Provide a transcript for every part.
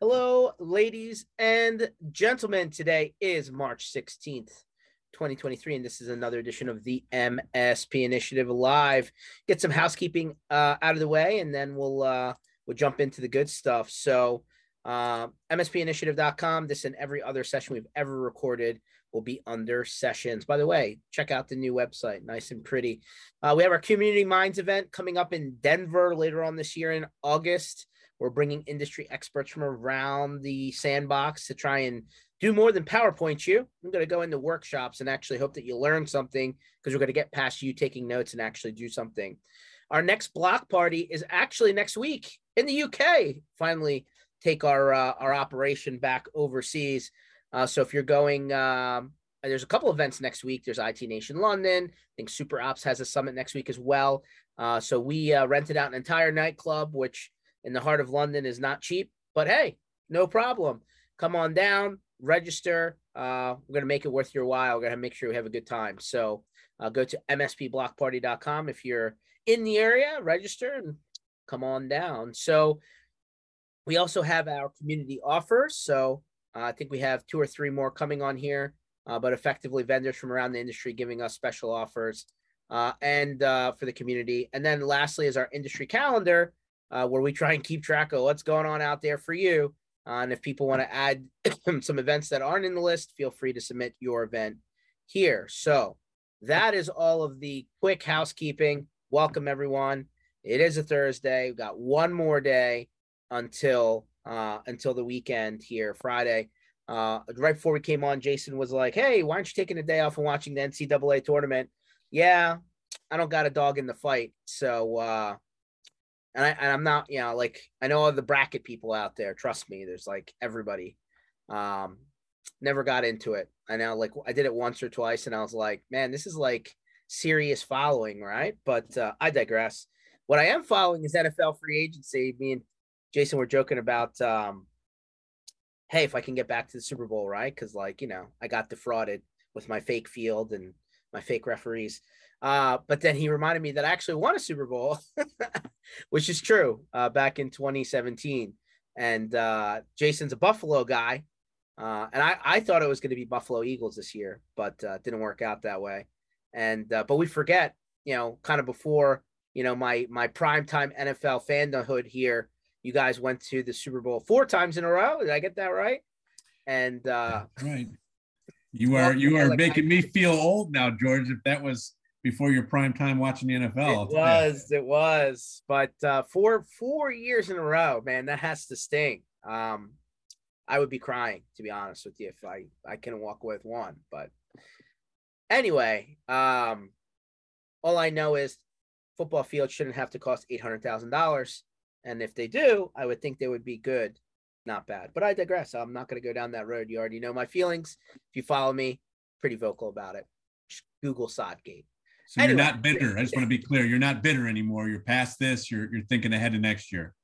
Hello, ladies and gentlemen. Today is March 16th, 2023, and this is another edition of the MSP Initiative Live. Get some housekeeping uh, out of the way, and then we'll uh, we'll jump into the good stuff. So, uh, MSPinitiative.com. This and every other session we've ever recorded will be under sessions. By the way, check out the new website, nice and pretty. Uh, we have our Community Minds event coming up in Denver later on this year in August. We're bringing industry experts from around the sandbox to try and do more than PowerPoint you. I'm going to go into workshops and actually hope that you learn something because we're going to get past you taking notes and actually do something. Our next block party is actually next week in the UK. Finally, take our uh, our operation back overseas. Uh, so if you're going, um, there's a couple events next week. There's IT Nation London. I think SuperOps has a summit next week as well. Uh, so we uh, rented out an entire nightclub, which in the heart of London is not cheap, but hey, no problem. Come on down, register. Uh, we're going to make it worth your while. We're going to make sure we have a good time. So uh, go to mspblockparty.com if you're in the area, register and come on down. So we also have our community offers. So uh, I think we have two or three more coming on here, uh, but effectively vendors from around the industry giving us special offers uh, and uh, for the community. And then lastly is our industry calendar, uh, where we try and keep track of what's going on out there for you. Uh, and if people want to add some events that aren't in the list, feel free to submit your event here. So that is all of the quick housekeeping. Welcome, everyone. It is a Thursday. We've got one more day until uh, until the weekend here, Friday. Uh, right before we came on, Jason was like, "Hey, why aren't you taking a day off and watching the NCAA tournament?" Yeah, I don't got a dog in the fight, so uh, and I and I'm not, you know, like I know all the bracket people out there. Trust me, there's like everybody. Um, never got into it. I know, like I did it once or twice, and I was like, man, this is like serious following, right? But uh, I digress. What I am following is NFL free agency. Me and Jason were joking about, um, hey, if I can get back to the Super Bowl, right? Because like you know, I got defrauded with my fake field and my fake referees. Uh, but then he reminded me that I actually won a Super Bowl, which is true, uh, back in 2017. And uh, Jason's a Buffalo guy. Uh, and I, I thought it was going to be Buffalo Eagles this year, but uh, didn't work out that way. And uh, but we forget, you know, kind of before, you know, my my prime time NFL fanhood here, you guys went to the Super Bowl four times in a row. Did I get that right? And uh, right, you are you are making me feel old now, George. If that was before your prime time watching the NFL. It was, it was. But uh, four four years in a row, man, that has to sting. Um, I would be crying to be honest with you if I I couldn't walk away with one. But anyway, um, all I know is football field shouldn't have to cost eight hundred thousand dollars, and if they do, I would think they would be good, not bad. But I digress. I'm not going to go down that road. You already know my feelings. If you follow me, pretty vocal about it. Just Google Sodgate. So anyway. you're not bitter. I just want to be clear. You're not bitter anymore. You're past this. You're you're thinking ahead to next year.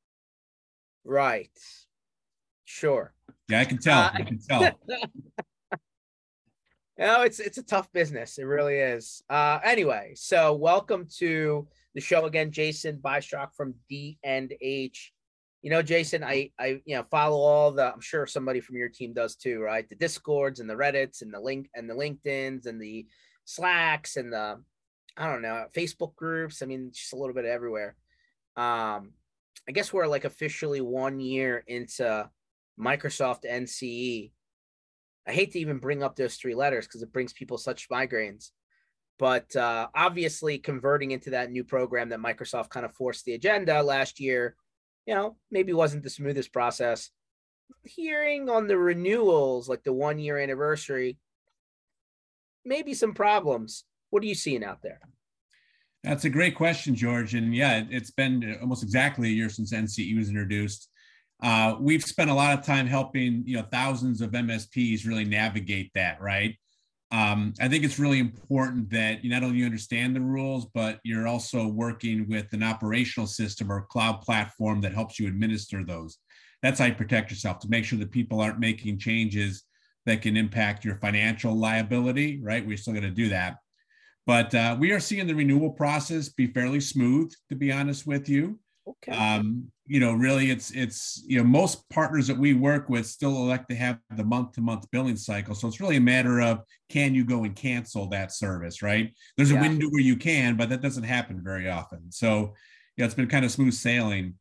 Right. Sure. Yeah, I can tell. Uh, I can tell. you know, it's it's a tough business. It really is. Uh anyway, so welcome to the show again, Jason Bystrak from D and H. You know, Jason, I I you know follow all the. I'm sure somebody from your team does too, right? The discords and the Reddits and the link and the LinkedIn's and the Slacks and the I don't know, Facebook groups. I mean, just a little bit everywhere. Um, I guess we're like officially one year into Microsoft NCE. I hate to even bring up those three letters because it brings people such migraines. But uh, obviously, converting into that new program that Microsoft kind of forced the agenda last year, you know, maybe wasn't the smoothest process. Hearing on the renewals, like the one year anniversary, maybe some problems. What are you seeing out there? That's a great question, George. And yeah, it's been almost exactly a year since NCE was introduced. Uh, we've spent a lot of time helping you know thousands of MSPs really navigate that, right? Um, I think it's really important that you not only you understand the rules, but you're also working with an operational system or cloud platform that helps you administer those. That's how you protect yourself to make sure that people aren't making changes that can impact your financial liability, right? We're still going to do that. But uh, we are seeing the renewal process be fairly smooth, to be honest with you. Okay. Um, you know, really, it's it's you know most partners that we work with still elect to have the month to month billing cycle. So it's really a matter of can you go and cancel that service, right? There's a yeah. window where you can, but that doesn't happen very often. So yeah, it's been kind of smooth sailing.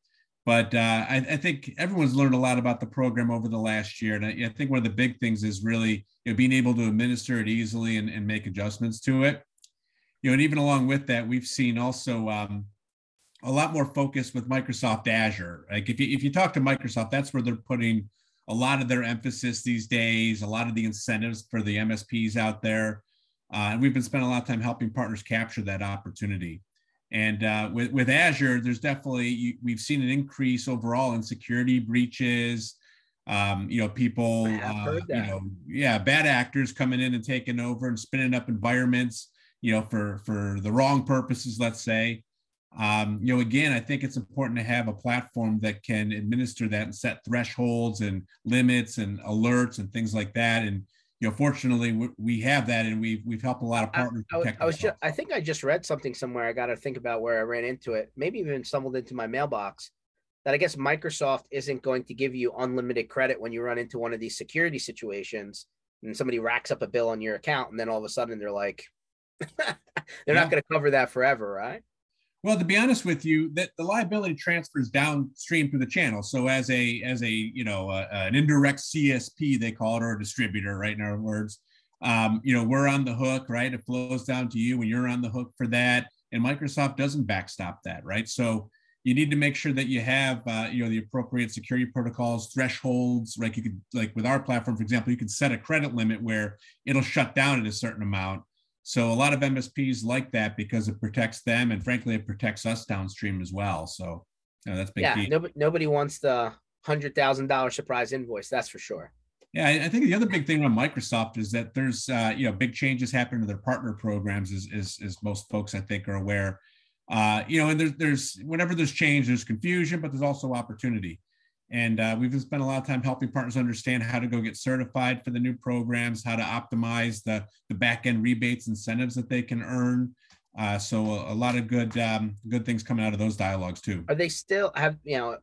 But uh, I, I, think everyone's learned a lot about the program over the last year, and I, I think one of the big things is really you know, being able to administer it easily and, and make adjustments to it. You know, and even along with that, we've seen also um, a lot more focus with Microsoft Azure. Like if you if you talk to Microsoft, that's where they're putting a lot of their emphasis these days, a lot of the incentives for the MSPs out there. Uh, and we've been spending a lot of time helping partners capture that opportunity. And uh, with, with Azure, there's definitely, we've seen an increase overall in security breaches. Um, you know, people, uh, you know, yeah, bad actors coming in and taking over and spinning up environments, you know, for, for the wrong purposes, let's say um, you know, again, I think it's important to have a platform that can administer that and set thresholds and limits and alerts and things like that. And you know, fortunately, we, we have that, and we've we've helped a lot of partners. I, I, I was just, I think I just read something somewhere. I got to think about where I ran into it. Maybe even stumbled into my mailbox. That I guess Microsoft isn't going to give you unlimited credit when you run into one of these security situations, and somebody racks up a bill on your account, and then all of a sudden they're like, they're yeah. not going to cover that forever, right? Well, to be honest with you, that the liability transfers downstream through the channel. So as a as a you know uh, an indirect CSP they call it or a distributor, right? In other words, um, you know we're on the hook, right? It flows down to you, and you're on the hook for that. And Microsoft doesn't backstop that, right? So you need to make sure that you have uh, you know the appropriate security protocols, thresholds. Like You could like with our platform, for example, you can set a credit limit where it'll shut down at a certain amount so a lot of MSPs like that because it protects them, and frankly, it protects us downstream as well. So you know, that's big. Yeah, nobody, nobody wants the hundred thousand dollar surprise invoice. That's for sure. Yeah, I think the other big thing on Microsoft is that there's uh, you know big changes happening to their partner programs, as, as, as most folks I think are aware. Uh, you know, and there's there's whenever there's change, there's confusion, but there's also opportunity. And uh, we've spent a lot of time helping partners understand how to go get certified for the new programs, how to optimize the, the back end rebates, incentives that they can earn. Uh, so a, a, lot of good um, good things coming out of those dialogues too. Are they still have you know?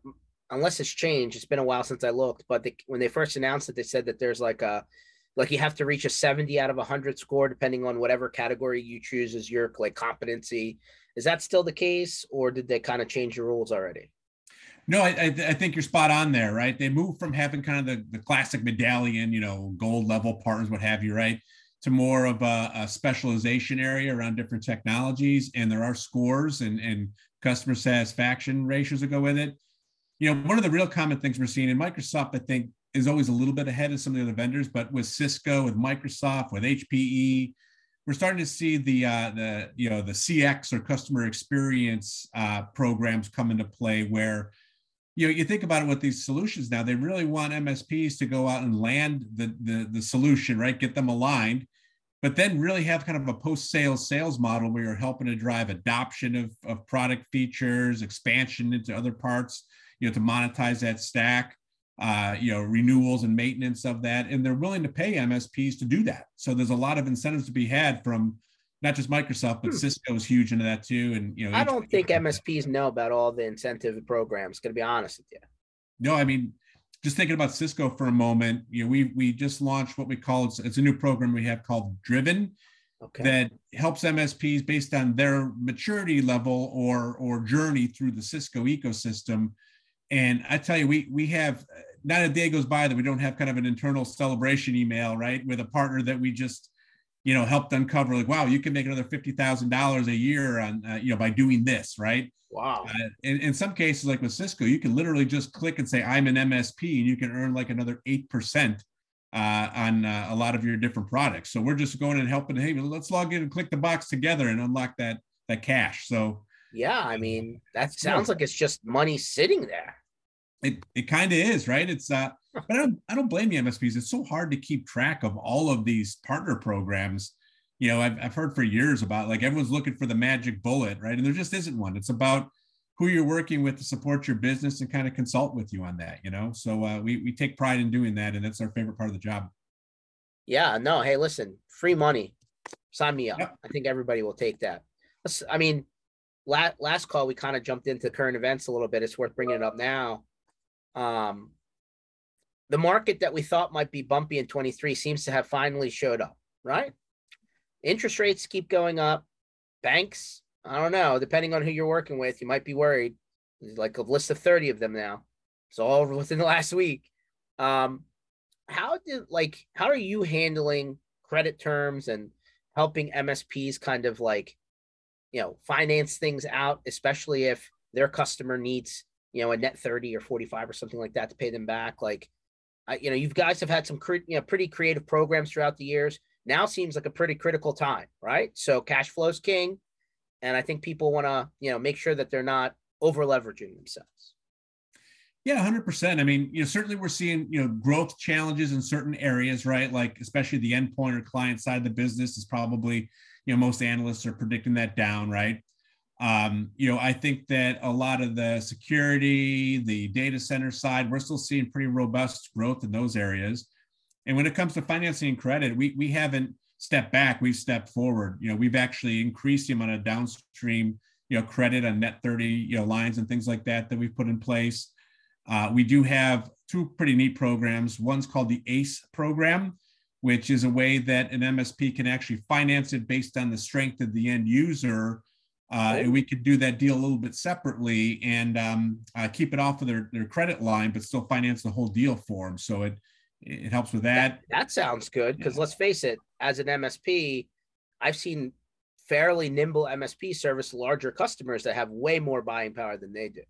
Unless it's changed, it's been a while since I looked. But they, when they first announced it, they said that there's like a like you have to reach a 70 out of 100 score depending on whatever category you choose as your like competency. Is that still the case, or did they kind of change the rules already? No, I, I, think you're spot on there, right? They moved from having kind of the, the classic medallion, you know, gold level partners, what have you, right? To more of a, a specialization area around different technologies. And there are scores and, and customer satisfaction ratios that go with it. You know, one of the real common things we're seeing in Microsoft, I think, is always a little bit ahead of some of the other vendors, but with Cisco, with Microsoft, with HPE, we're starting to see the uh, the you know the CX or customer experience uh, programs come into play where you know, you think about it with these solutions now, they really want MSPs to go out and land the, the, the solution, right? Get them aligned, but then really have kind of a post-sales sales model where you're helping to drive adoption of, of product features, expansion into other parts, you know, to monetize that stack, uh, you know, renewals and maintenance of that. And they're willing to pay MSPs to do that. So there's a lot of incentives to be had from not just Microsoft, but hmm. Cisco is huge into that too. And you know, I don't think MSPs know about all the incentive programs. Going to be honest with you. No, I mean, just thinking about Cisco for a moment. You know, we we just launched what we call it's, it's a new program we have called Driven. Okay. That helps MSPs based on their maturity level or or journey through the Cisco ecosystem. And I tell you, we we have not a day goes by that we don't have kind of an internal celebration email, right, with a partner that we just you know, helped uncover like, wow, you can make another fifty thousand dollars a year on, uh, you know, by doing this, right? Wow. Uh, in, in some cases, like with Cisco, you can literally just click and say, I'm an MSP, and you can earn like another eight percent uh, on uh, a lot of your different products. So we're just going and helping. Hey, let's log in and click the box together and unlock that that cash. So yeah, I mean, that sounds yeah. like it's just money sitting there. It it kind of is, right? It's uh but I don't, I don't blame the MSPs. It's so hard to keep track of all of these partner programs. You know, I've, I've heard for years about like everyone's looking for the magic bullet, right? And there just isn't one. It's about who you're working with to support your business and kind of consult with you on that, you know? So uh, we, we take pride in doing that. And that's our favorite part of the job. Yeah, no. Hey, listen, free money. Sign me up. Yep. I think everybody will take that. Let's, I mean, last last call we kind of jumped into current events a little bit. It's worth bringing it up now. Um, the market that we thought might be bumpy in 23 seems to have finally showed up, right? Interest rates keep going up. Banks, I don't know, depending on who you're working with, you might be worried. There's like a list of 30 of them now. It's all over within the last week. Um, how did like how are you handling credit terms and helping MSPs kind of like you know finance things out, especially if their customer needs you know a net 30 or 45 or something like that to pay them back like You know you guys have had some cre- you know pretty creative programs throughout the years now seems like a pretty critical time right so cash flow is king and i think people want to you know make sure that they're not over leveraging themselves yeah, hundred percent. I mean, you know, certainly we're seeing you know growth challenges in certain areas, right? Like especially the endpoint or client side of the business is probably, you know, most analysts are predicting that down, right? Um, you know, I think that a lot of the security, the data center side, we're still seeing pretty robust growth in those areas. And when it comes to financing and credit, we we haven't stepped back; we've stepped forward. You know, we've actually increased the amount of downstream, you know, credit on net thirty, you know, lines and things like that that we've put in place. Uh, we do have two pretty neat programs. One's called the ACE program, which is a way that an MSP can actually finance it based on the strength of the end user. Uh, and we could do that deal a little bit separately and um, uh, keep it off of their, their credit line, but still finance the whole deal for them. So it it helps with that. That, that sounds good because yeah. let's face it, as an MSP, I've seen fairly nimble MSP service larger customers that have way more buying power than they do.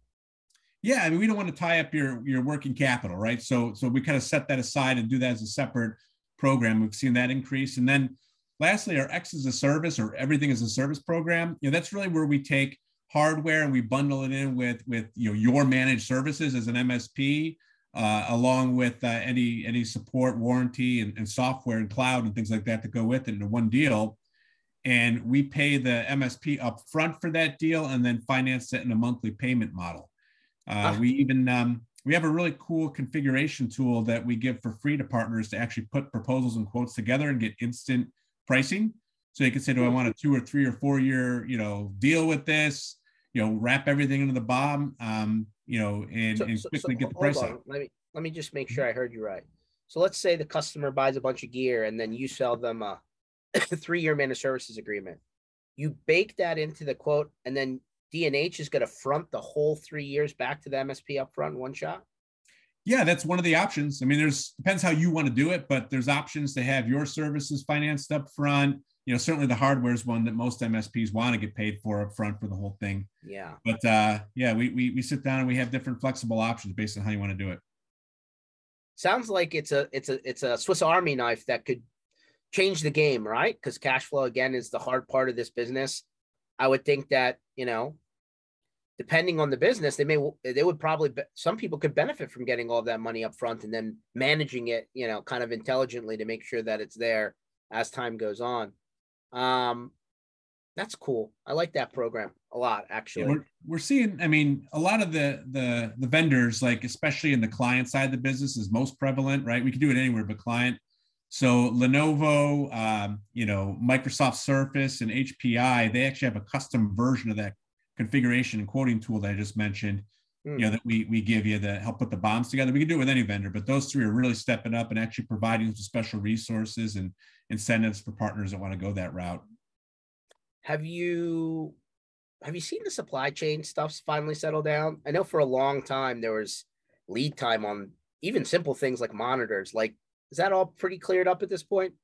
Yeah, I mean, we don't want to tie up your your working capital, right? So so we kind of set that aside and do that as a separate program. We've seen that increase, and then lastly, our X as a service or everything as a service program. You know, that's really where we take hardware and we bundle it in with with you know your managed services as an MSP, uh, along with uh, any any support, warranty, and, and software and cloud and things like that to go with it in one deal. And we pay the MSP upfront for that deal and then finance it in a monthly payment model. Uh, ah. we even um, we have a really cool configuration tool that we give for free to partners to actually put proposals and quotes together and get instant pricing. So you can say, do I want a two or three or four year, you know, deal with this? You know, wrap everything into the BOM, um, you know, and, so, and quickly so, get the price out. Let me let me just make sure I heard you right. So let's say the customer buys a bunch of gear and then you sell them a three year managed services agreement. You bake that into the quote, and then D&H is going to front the whole three years back to the MSP up front one shot? Yeah, that's one of the options. I mean, there's depends how you want to do it, but there's options to have your services financed up front. You know, certainly the hardware is one that most MSPs want to get paid for up front for the whole thing. Yeah. But uh, yeah, we, we we sit down and we have different flexible options based on how you want to do it. Sounds like it's a it's a it's a Swiss Army knife that could change the game, right? Because cash flow again is the hard part of this business. I would think that you know depending on the business, they may they would probably some people could benefit from getting all that money up front and then managing it, you know, kind of intelligently to make sure that it's there as time goes on. Um, that's cool. I like that program a lot, actually. Yeah, we're, we're seeing, I mean, a lot of the the the vendors, like especially in the client side of the business, is most prevalent, right? We can do it anywhere but client. So Lenovo, um, you know, Microsoft Surface and HPI, they actually have a custom version of that configuration and quoting tool that I just mentioned, mm. you know, that we we give you that help put the BOMs together. We can do it with any vendor, but those three are really stepping up and actually providing some special resources and incentives for partners that want to go that route. Have you have you seen the supply chain stuff's finally settle down? I know for a long time there was lead time on even simple things like monitors. Like, is that all pretty cleared up at this point?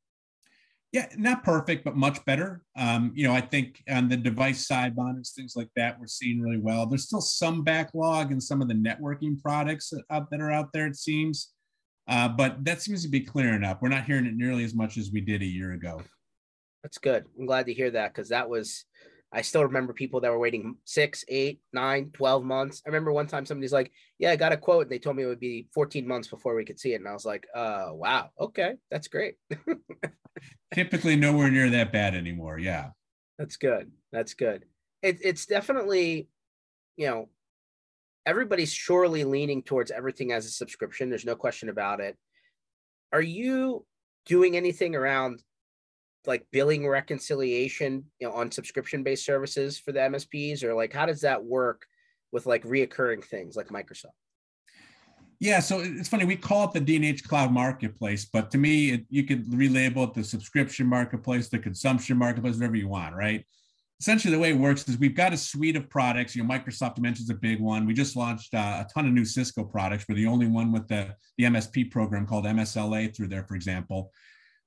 Yeah, not perfect, but much better. Um, you know, I think on the device side, monitors, things like that, we're seeing really well. There's still some backlog in some of the networking products out that are out there, it seems. Uh, but that seems to be clearing up. We're not hearing it nearly as much as we did a year ago. That's good. I'm glad to hear that because that was, I still remember people that were waiting six, eight, nine, 12 months. I remember one time somebody's like, Yeah, I got a quote. And they told me it would be 14 months before we could see it. And I was like, uh, wow, okay, that's great. typically nowhere near that bad anymore. Yeah. That's good. That's good. It, it's definitely, you know, everybody's surely leaning towards everything as a subscription. There's no question about it. Are you doing anything around like billing reconciliation, you know, on subscription based services for the MSPs, or like how does that work with like reoccurring things like Microsoft? Yeah, so it's funny. We call it the D&H Cloud Marketplace, but to me, it, you could relabel it the subscription marketplace, the consumption marketplace, whatever you want, right? Essentially, the way it works is we've got a suite of products. You know, Microsoft Dimension's a big one. We just launched uh, a ton of new Cisco products. We're the only one with the, the MSP program called MSLA through there, for example.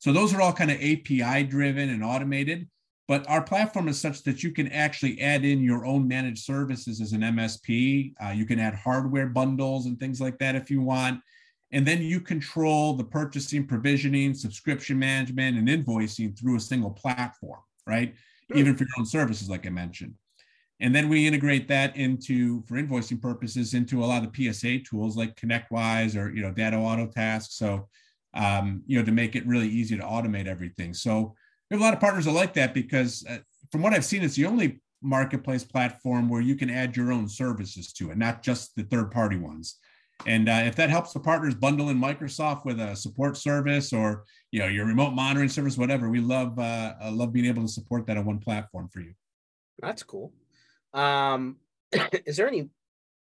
So those are all kind of API driven and automated. But our platform is such that you can actually add in your own managed services as an MSP. Uh, you can add hardware bundles and things like that if you want. And then you control the purchasing, provisioning, subscription management, and invoicing through a single platform, right? Sure. Even for your own services, like I mentioned. And then we integrate that into, for invoicing purposes, into a lot of the PSA tools like ConnectWise or you know Datto Auto Autotask. So um, you know to make it really easy to automate everything. So we have a lot of partners that like that because uh, from what I've seen, it's the only marketplace platform where you can add your own services to it, not just the third party ones. And uh, if that helps the partners bundle in Microsoft with a support service or you know your remote monitoring service, whatever, we love uh, love being able to support that on one platform for you. That's cool. Um, is there any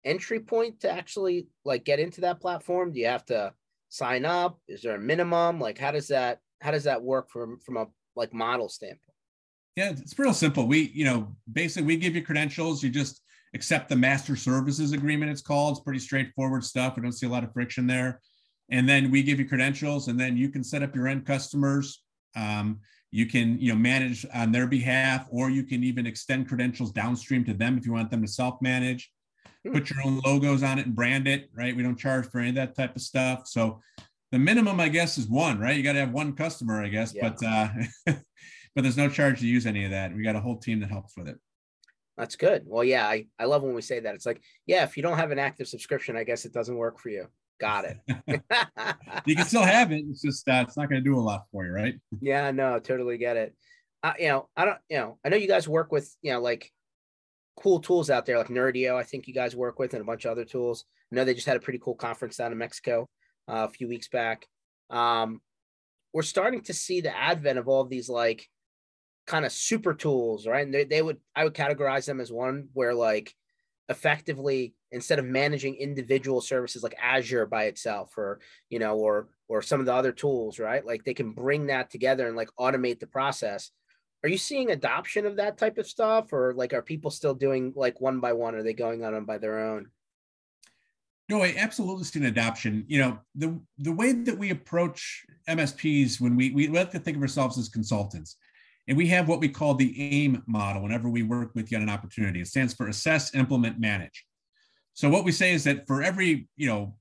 entry point to actually like get into that platform? Do you have to sign up? Is there a minimum? Like how does that how does that work from from a like model standpoint? Yeah, it's real simple. We, you know, basically we give you credentials. You just accept the master services agreement. It's called. It's pretty straightforward stuff. We don't see a lot of friction there. And then we give you credentials, and then you can set up your end customers. Um, you can, you know, manage on their behalf, or you can even extend credentials downstream to them if you want them to self-manage. Put your own logos on it and brand it. Right? We don't charge for any of that type of stuff. So the minimum, I guess, is one, right? You got to have one customer, I guess, yeah. but uh, but there's no charge to use any of that. We got a whole team that helps with it. That's good. Well, yeah, I, I love when we say that. It's like, yeah, if you don't have an active subscription, I guess it doesn't work for you. Got it. you can still have it. It's just uh, it's not going to do a lot for you, right? Yeah, no, totally get it. Uh, you know, I don't, you know, I know you guys work with, you know, like cool tools out there, like Nerdio. I think you guys work with, and a bunch of other tools. I know they just had a pretty cool conference down in Mexico uh, a few weeks back. Um, we're starting to see the advent of all of these like kind of super tools, right? And they, they would I would categorize them as one where like effectively instead of managing individual services like Azure by itself or you know or or some of the other tools, right? Like they can bring that together and like automate the process. Are you seeing adoption of that type of stuff or like are people still doing like one by one? Are they going on them by their own? No, I absolutely see an adoption. You know, the the way that we approach MSPs when we we like to think of ourselves as consultants, and we have what we call the AIM model whenever we work with you on an opportunity. It stands for assess, implement, manage. So what we say is that for every you know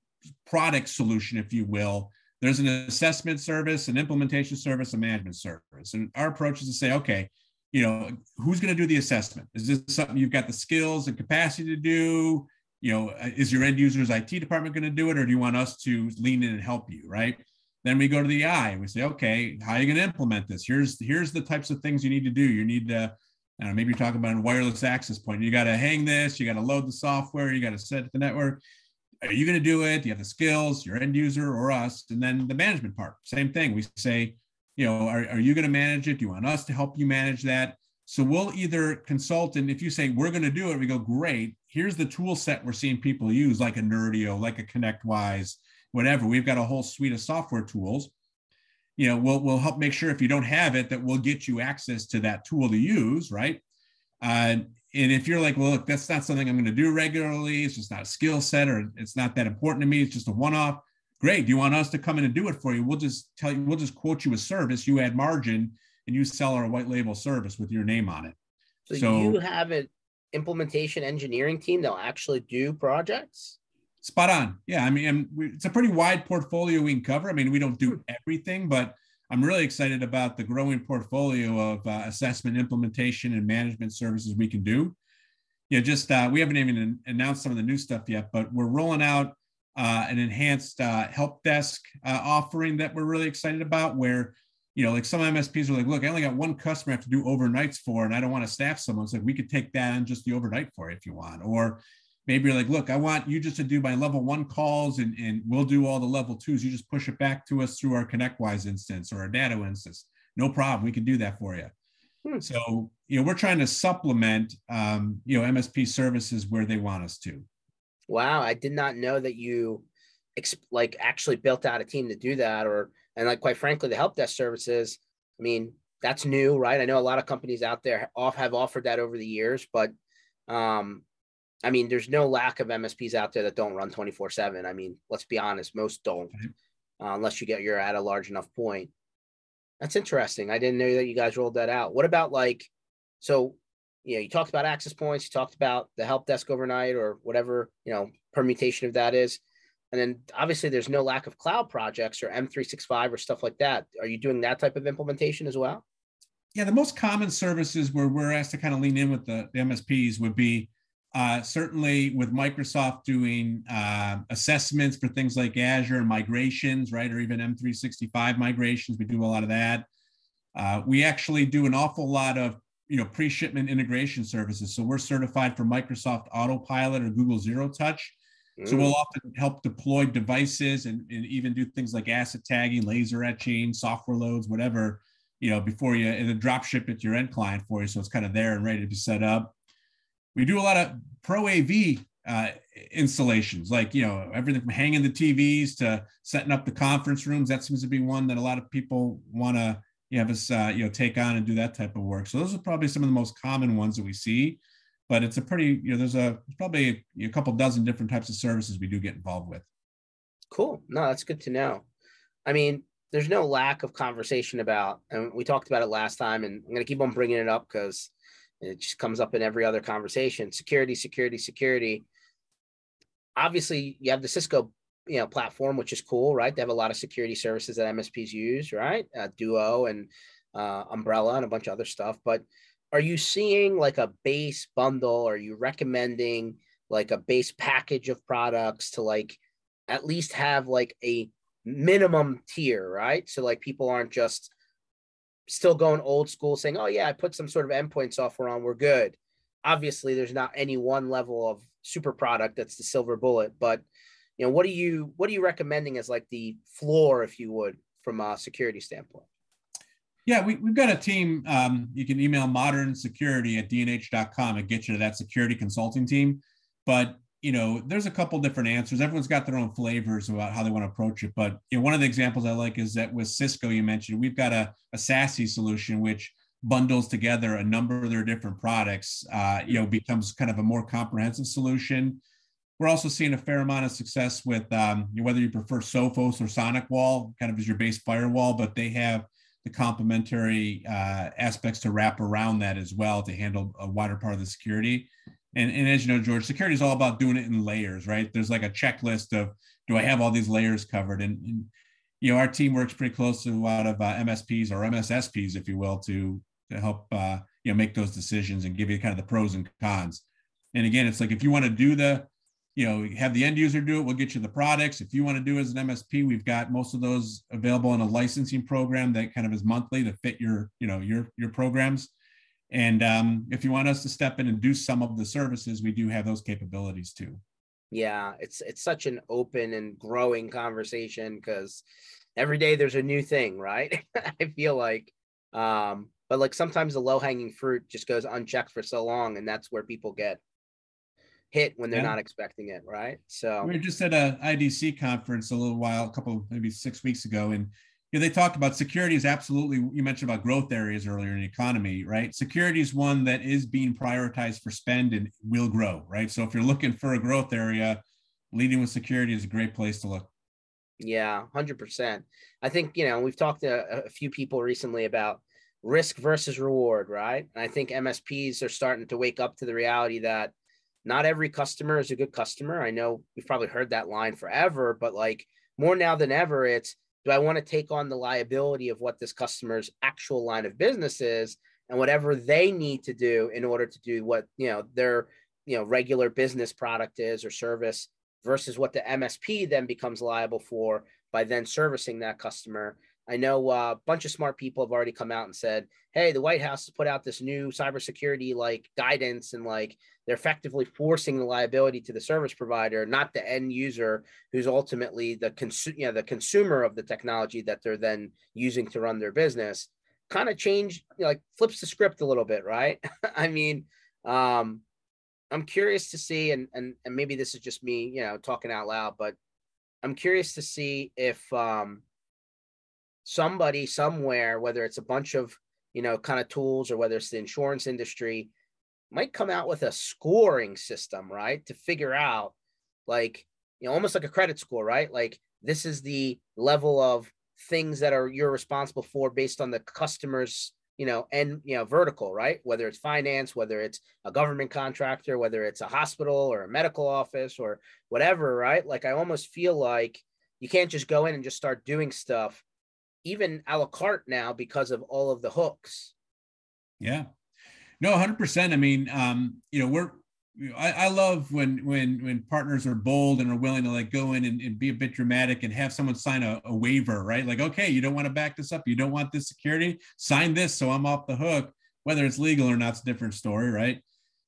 product solution, if you will, there's an assessment service, an implementation service, a management service. And our approach is to say, okay, you know, who's going to do the assessment? Is this something you've got the skills and capacity to do? you know, uh, is your end user's IT department going to do it, or do you want us to lean in and help you, right? Then we go to the I we say, okay, how are you going to implement this? Here's here's the types of things you need to do. You need to, know, maybe you're talking about a wireless access point. You got to hang this, you got to load the software, you got to set the network. Are you going to do it? Do you have the skills, your end user or us? And then the management part, same thing. We say, you know, are, are you going to manage it? Do you want us to help you manage that? So we'll either consult, and if you say we're going to do it, we go, great. Here's the tool set we're seeing people use, like a Nerdio, like a ConnectWise, whatever. We've got a whole suite of software tools. You know, we'll we'll help make sure if you don't have it, that we'll get you access to that tool to use, right? Uh, and if you're like, well, look, that's not something I'm going to do regularly. It's just not a skill set, or it's not that important to me. It's just a one-off. Great. Do you want us to come in and do it for you? We'll just tell you. We'll just quote you a service. You add margin and you sell our white label service with your name on it. So, so you have an implementation engineering team that'll actually do projects? Spot on. Yeah. I mean, we, it's a pretty wide portfolio we can cover. I mean, we don't do hmm. everything, but I'm really excited about the growing portfolio of uh, assessment, implementation, and management services we can do. Yeah, just uh, we haven't even announced some of the new stuff yet, but we're rolling out uh, an enhanced uh, help desk uh, offering that we're really excited about, where you know, like some MSPs are like, look, I only got one customer I have to do overnights for, and I don't want to staff someone. It's like we could take that and just the overnight for it if you want. Or maybe you're like, look, I want you just to do my level one calls and, and we'll do all the level twos. You just push it back to us through our ConnectWise instance or our Datto instance. no problem. We can do that for you. Hmm. So, you know, we're trying to supplement, um, you know, MSP services where they want us to. Wow. I did not know that you like actually built out a team to do that or, and like, quite frankly, the help desk services, I mean, that's new, right? I know a lot of companies out there off have offered that over the years, but um, I mean, there's no lack of MSPs out there that don't run 24 seven. I mean, let's be honest, most don't, uh, unless you get you're at a large enough point. That's interesting. I didn't know that you guys rolled that out. What about like, so, you know, you talked about access points, you talked about the help desk overnight or whatever, you know, permutation of that is. And then obviously there's no lack of cloud projects or M365 or stuff like that. Are you doing that type of implementation as well? Yeah, the most common services where we're asked to kind of lean in with the, the MSPs would be uh, certainly with Microsoft doing uh, assessments for things like Azure and migrations, right, or even M365 migrations. We do a lot of that. Uh, we actually do an awful lot of you know pre-shipment integration services. So we're certified for Microsoft Autopilot or Google Zero Touch. Mm. So we'll mm. often help deploy devices and, and even do things like asset tagging, laser etching, software loads, whatever, you know, before you and then drop ship it to your end client for you. So it's kind of there and ready to be set up. We do a lot of pro AV uh, installations, like you know everything from hanging the TVs to setting up the conference rooms. That seems to be one that a lot of people want to you have us uh, you know take on and do that type of work. So those are probably some of the most common ones that we see. But it's a pretty you know there's a there's probably a, a couple dozen different types of services we do get involved with. Cool. No, that's good to know. I mean, there's no lack of conversation about, and we talked about it last time, and I'm going to keep on bringing it up because it just comes up in every other conversation. Security, security, security. Obviously, you have the Cisco you know platform, which is cool, right? They have a lot of security services that MSPs use, right? Uh, Duo and uh, Umbrella and a bunch of other stuff. But are you seeing like a base bundle? Are you recommending like a base package of products to like at least have like a minimum tier, right? So like people aren't just still going old school saying, oh, yeah, I put some sort of endpoint software on, we're good. Obviously, there's not any one level of super product that's the silver bullet, but you know, what are you what are you recommending as like the floor, if you would, from a security standpoint? Yeah, we, we've got a team. Um, you can email modern security at dnh.com and get you to that security consulting team. But you know, there's a couple different answers. Everyone's got their own flavors about how they want to approach it. But you know, one of the examples I like is that with Cisco, you mentioned we've got a, a SASE solution which bundles together a number of their different products. Uh, you know, becomes kind of a more comprehensive solution. We're also seeing a fair amount of success with um, whether you prefer Sophos or SonicWall, kind of as your base firewall, but they have the complementary uh, aspects to wrap around that as well to handle a wider part of the security. And, and as you know, George, security is all about doing it in layers, right? There's like a checklist of do I have all these layers covered? And, and you know, our team works pretty close to a lot of uh, MSPs or MSSPs, if you will, to to help uh, you know make those decisions and give you kind of the pros and cons. And again, it's like if you want to do the, you know, have the end user do it, we'll get you the products. If you want to do as an MSP, we've got most of those available in a licensing program that kind of is monthly to fit your, you know, your your programs. And um, if you want us to step in and do some of the services, we do have those capabilities too. Yeah, it's it's such an open and growing conversation because every day there's a new thing, right? I feel like, um, but like sometimes the low hanging fruit just goes unchecked for so long, and that's where people get hit when they're yeah. not expecting it, right? So we were just at a IDC conference a little while, a couple maybe six weeks ago, and you know, they talked about security is absolutely you mentioned about growth areas earlier in the economy right? Security is one that is being prioritized for spend and will grow right? So if you're looking for a growth area leading with security is a great place to look. Yeah 100% i think you know we've talked to a few people recently about risk versus reward right? And i think msps are starting to wake up to the reality that not every customer is a good customer. I know we've probably heard that line forever but like more now than ever it's do I want to take on the liability of what this customer's actual line of business is and whatever they need to do in order to do what you know their you know regular business product is or service versus what the MSP then becomes liable for by then servicing that customer I know uh, a bunch of smart people have already come out and said, "Hey, the White House has put out this new cybersecurity like guidance, and like they're effectively forcing the liability to the service provider, not the end user, who's ultimately the consumer, you know, the consumer of the technology that they're then using to run their business." kind of change, you know, like flips the script a little bit, right? I mean, um, I'm curious to see, and and and maybe this is just me, you know, talking out loud, but I'm curious to see if um somebody somewhere, whether it's a bunch of you know kind of tools or whether it's the insurance industry, might come out with a scoring system, right, to figure out like you know almost like a credit score, right? Like this is the level of things that are you're responsible for based on the customer's you know and you know vertical right? Whether it's finance whether it's a government contractor whether it's a hospital or a medical office or whatever right? Like i almost feel like you can't just go in and just start doing stuff even a la carte now because of all of the hooks yeah no 100% i mean um you know we're I, I, love when when when partners are bold and are willing to like go in and, and be a bit dramatic and have someone sign a, a, waiver, right? Like, okay, you don't want to back this up, you don't want this security, sign this, so I'm off the hook. Whether it's legal or not, it's a different story, right?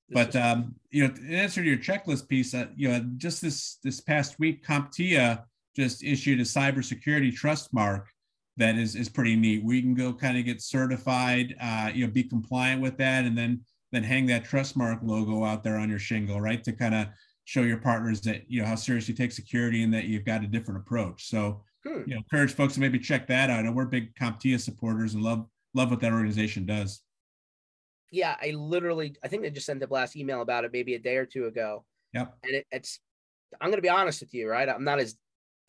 But um, you know, in answer to your checklist piece, uh, you know, just this this past week, CompTIA just issued a cybersecurity trust mark that is is pretty neat. We can go kind of get certified, uh, you know, be compliant with that, and then then hang that Trustmark logo out there on your shingle, right? To kind of show your partners that you know how serious you take security and that you've got a different approach. So hmm. you know, encourage folks to maybe check that out. And we're big CompTIA supporters and love love what that organization does. Yeah, I literally I think they just sent a blast email about it maybe a day or two ago. Yep. And it, it's I'm going to be honest with you, right? I'm not as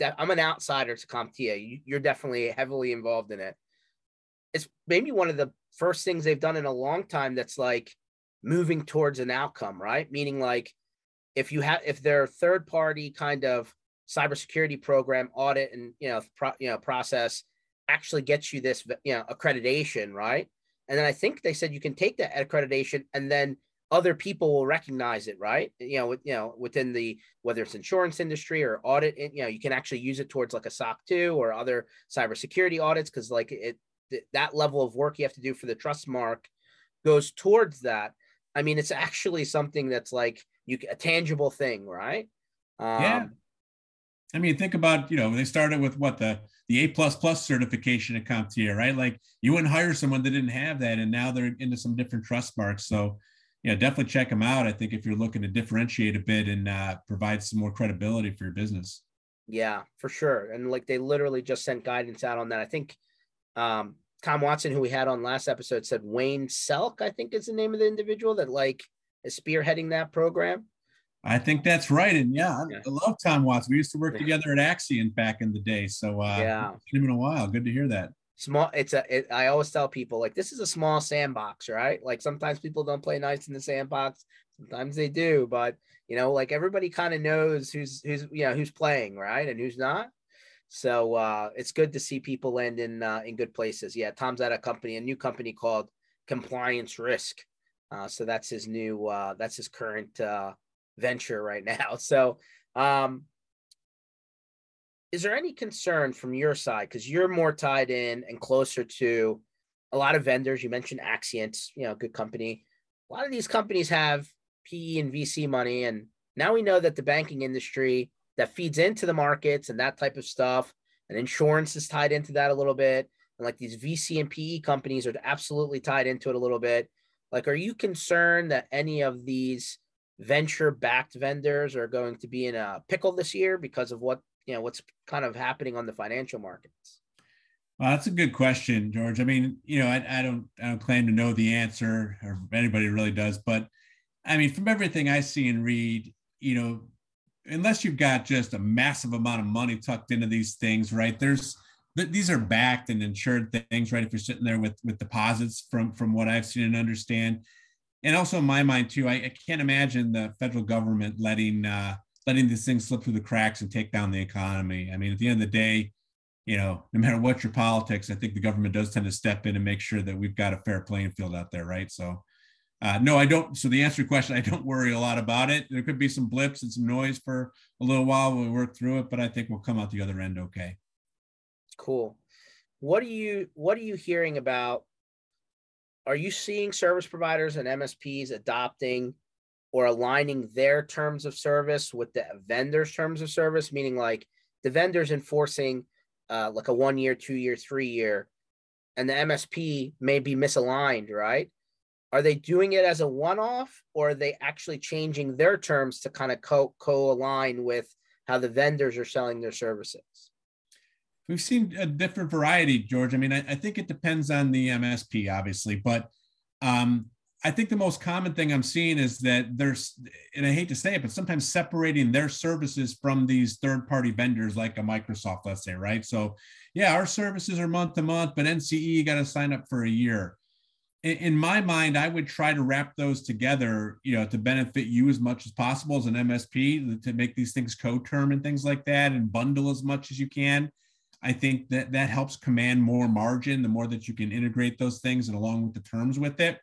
I'm an outsider to CompTIA. You're definitely heavily involved in it. It's maybe one of the first things they've done in a long time that's like moving towards an outcome, right? Meaning like if you have if their third party kind of cybersecurity program audit and you know pro, you know process actually gets you this you know accreditation, right? And then I think they said you can take that accreditation and then other people will recognize it, right? You know, with, you know, within the whether it's insurance industry or audit, you know, you can actually use it towards like a SOC two or other cybersecurity audits because like it that level of work you have to do for the trust mark goes towards that. I mean, it's actually something that's like you a tangible thing, right? Um, yeah. I mean, think about you know they started with what the the A plus plus certification at CompTIA, right? Like you wouldn't hire someone that didn't have that, and now they're into some different trust marks. So, yeah, definitely check them out. I think if you're looking to differentiate a bit and uh, provide some more credibility for your business. Yeah, for sure. And like they literally just sent guidance out on that. I think um, Tom Watson, who we had on last episode, said Wayne Selk, I think is the name of the individual that like is spearheading that program. I think that's right. And yeah, yeah. I love Tom Watson. We used to work yeah. together at Axcient back in the day. So uh yeah, it's been a while. Good to hear that. Small, it's a. It, I always tell people like this is a small sandbox, right? Like sometimes people don't play nice in the sandbox, sometimes they do, but you know, like everybody kind of knows who's who's you know who's playing, right, and who's not. So uh, it's good to see people land in uh, in good places. Yeah, Tom's at a company, a new company called Compliance Risk. Uh, so that's his new uh, that's his current uh, venture right now. So um, is there any concern from your side because you're more tied in and closer to a lot of vendors? You mentioned Axcient, you know, good company. A lot of these companies have PE and VC money, and now we know that the banking industry that feeds into the markets and that type of stuff. And insurance is tied into that a little bit. And like these VC and PE companies are absolutely tied into it a little bit. Like, are you concerned that any of these venture backed vendors are going to be in a pickle this year because of what, you know, what's kind of happening on the financial markets? Well, that's a good question, George. I mean, you know, I, I don't, I don't claim to know the answer, or anybody really does, but I mean, from everything I see and read, you know, unless you've got just a massive amount of money tucked into these things, right? There's these are backed and insured things, right? If you're sitting there with with deposits from from what I've seen and understand, and also in my mind too, I, I can't imagine the federal government letting uh, letting these things slip through the cracks and take down the economy. I mean, at the end of the day, you know, no matter what your politics, I think the government does tend to step in and make sure that we've got a fair playing field out there, right? So uh, no, I don't. So the answer to your question, I don't worry a lot about it. There could be some blips and some noise for a little while we work through it, but I think we'll come out the other end okay. Cool. What are you What are you hearing about? Are you seeing service providers and MSPs adopting or aligning their terms of service with the vendor's terms of service? Meaning, like the vendors enforcing uh, like a one year, two year, three year, and the MSP may be misaligned, right? Are they doing it as a one-off, or are they actually changing their terms to kind of co co-align with how the vendors are selling their services? We've seen a different variety, George. I mean, I, I think it depends on the MSP, obviously, but um, I think the most common thing I'm seeing is that there's, and I hate to say it, but sometimes separating their services from these third party vendors like a Microsoft, let's say, right? So, yeah, our services are month to month, but NCE, you got to sign up for a year. In, in, my mind, I would try to wrap those together, you know, to benefit you as much as possible as an MSP to make these things co term and things like that and bundle as much as you can. I think that that helps command more margin the more that you can integrate those things and along with the terms with it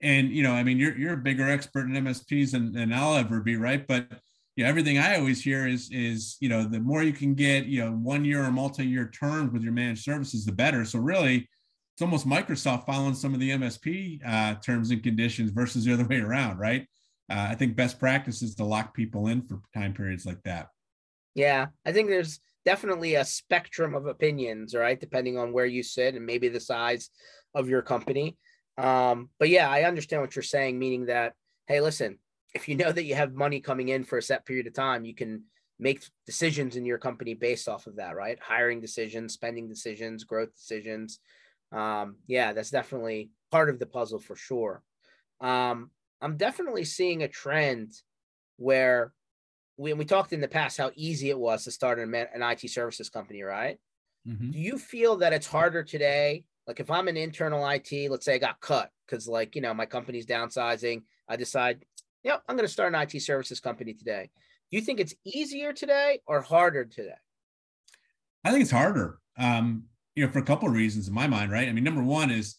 and you know, I mean, you're you're a bigger expert in MSPs than, than I'll ever be, right? But you know, everything I always hear is is you know, the more you can get, you know, one year or multi-year terms with your managed services, the better. So really, it's almost Microsoft following some of the MSP uh, terms and conditions versus the other way around, right? Uh, I think best practice is to lock people in for time periods like that. Yeah, I think there's definitely a spectrum of opinions, right? Depending on where you sit and maybe the size of your company. Um, but yeah, I understand what you're saying, meaning that, hey, listen, if you know that you have money coming in for a set period of time, you can make decisions in your company based off of that, right? Hiring decisions, spending decisions, growth decisions. Um, yeah, that's definitely part of the puzzle for sure. Um, I'm definitely seeing a trend where we, we talked in the past how easy it was to start an, an IT services company, right? Mm-hmm. Do you feel that it's harder today like if I'm an internal IT, let's say I got cut because like, you know, my company's downsizing, I decide, yeah, I'm going to start an IT services company today. Do you think it's easier today or harder today? I think it's harder. Um, you know, for a couple of reasons in my mind, right? I mean, number one is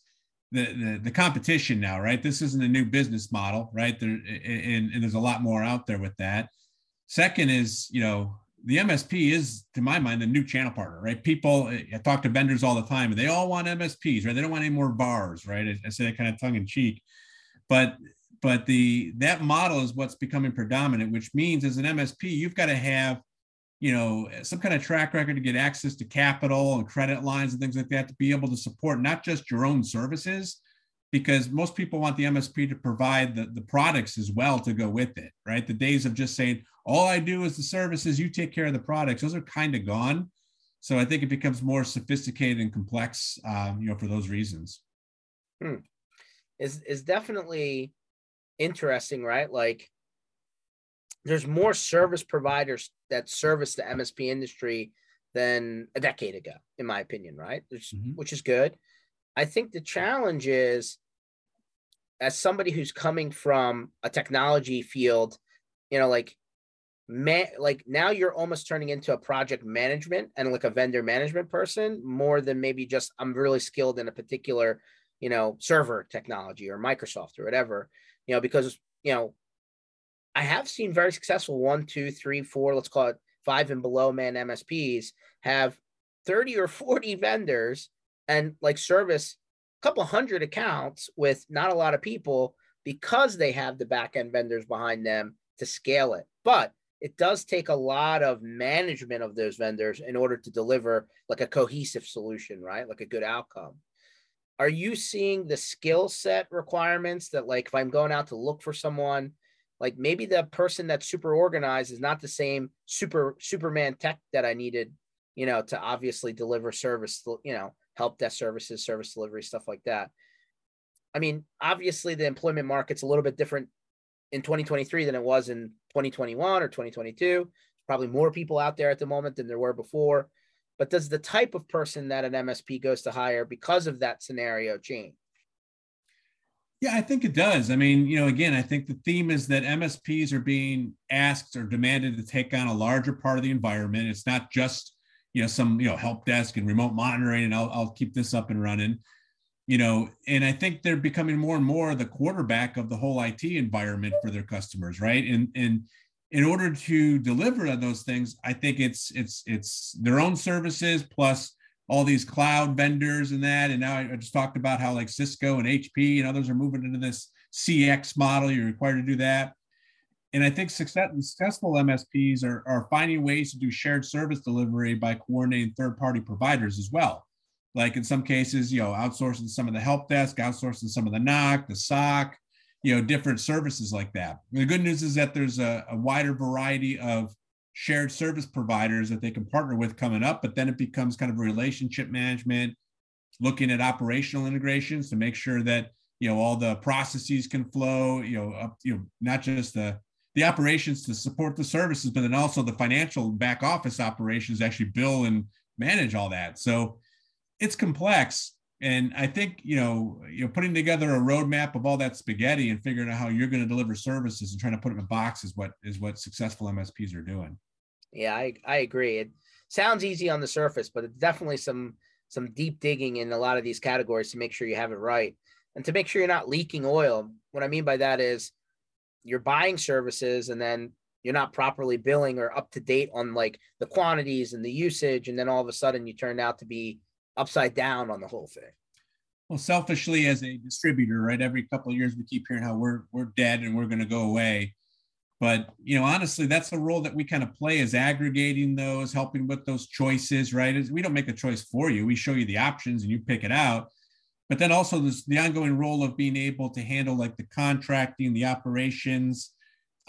the, the, the competition now, right? This isn't a new business model, right? There and, and there's a lot more out there with that. Second is, you know, the MSP is, to my mind, the new channel partner, right? People, eh, I talk to vendors all the time, and they all want MSPs, right? They don't want any more VARs, right? I, I say that kind of tongue in cheek, but but the that model is what's becoming predominant, which means as an MSP, you've got to have, you know, some kind of track record to get access to capital and credit lines and things like that to be able to support not just your own services, because most people want the MSP to provide the, the products as well to go with it, right? The days of just saying, all I do is the services, you take care of the products, those are kind of gone. So I think it becomes more sophisticated and complex, um, you know, for those reasons. Hmm. Is is definitely interesting, right? Like there's more service providers that service the MSP industry than a decade ago, in my opinion, right? Mm-hmm. Which is good. I think the challenge is as somebody who's coming from a technology field, you know, like man, like now you're almost turning into a project management and like a vendor management person more than maybe just I'm really skilled in a particular, you know, server technology or Microsoft or whatever, you know, because you know, I have seen very successful one, two, three, four, let's call it five and below man MSPs have 30 or 40 vendors and like service a couple hundred accounts with not a lot of people because they have the back end vendors behind them to scale it. But it does take a lot of management of those vendors in order to deliver like a cohesive solution, right? Like a good outcome. Are you seeing the skill set requirements that, like, if I'm going out to look for someone, like maybe the person that's super organized is not the same super Superman tech that I needed, you know, to obviously deliver service, you know, help desk services, service delivery, stuff like that. I mean, obviously the employment market's a little bit different in 2023 than it was in 2021 or 2022. Probably more people out there at the moment than there were before. But does the type of person that an MSP goes to hire because of that scenario change? Yeah, I think it does. I mean, you know, again, I think the theme is that MSPs are being asked or demanded to take on a larger part of the environment. It's not just you know some you know help desk and remote monitoring and I'll, I'll keep this up and running. You know and i think they're becoming more and more the quarterback of the whole it environment for their customers right? And and in order to deliver on those things i think it's it's it's their own services plus all these cloud vendors and that. And now i just talked about how like cisco and hp and others are moving into this cx model. You're required to do that and I think success, successful MSPs are, are finding ways to do shared service delivery by coordinating third party providers as well. like in some cases, you know, outsourcing some of the help desk, outsourcing some of the NOC, the SOC, you know, different services like that. The good news is that there's a, a wider variety of shared service providers that they can partner with coming up, but then it becomes kind of relationship management, looking at operational integrations to make sure that you know all the processes can flow, you know, up, you know, not just the the operations to support the services, but then also the financial back office operations actually bill and manage all that. So it's complex. And I think, you know, you know, putting together a roadmap of all that spaghetti and figuring out how you're going to deliver services and trying to put them in a box is what is what successful MSPs are doing. Yeah, I, I agree. It sounds easy on the surface, but it's definitely some some deep digging in a lot of these categories to make sure you have it right and to make sure you're not leaking oil. What I mean by that is you're buying services and then you're not properly billing or up to date on like the quantities and the usage and then all of a sudden you turn out to be upside down on the whole thing. Well, selfishly as a distributor, right? Every couple of years we keep hearing how we're we're dead and we're going to go away. But you know, honestly, that's the role that we kind of play is aggregating those, helping with those choices, right? We don't make a choice for you. We show you the options and you pick it out. But then also the ongoing role of being able to handle like the contracting, the operations,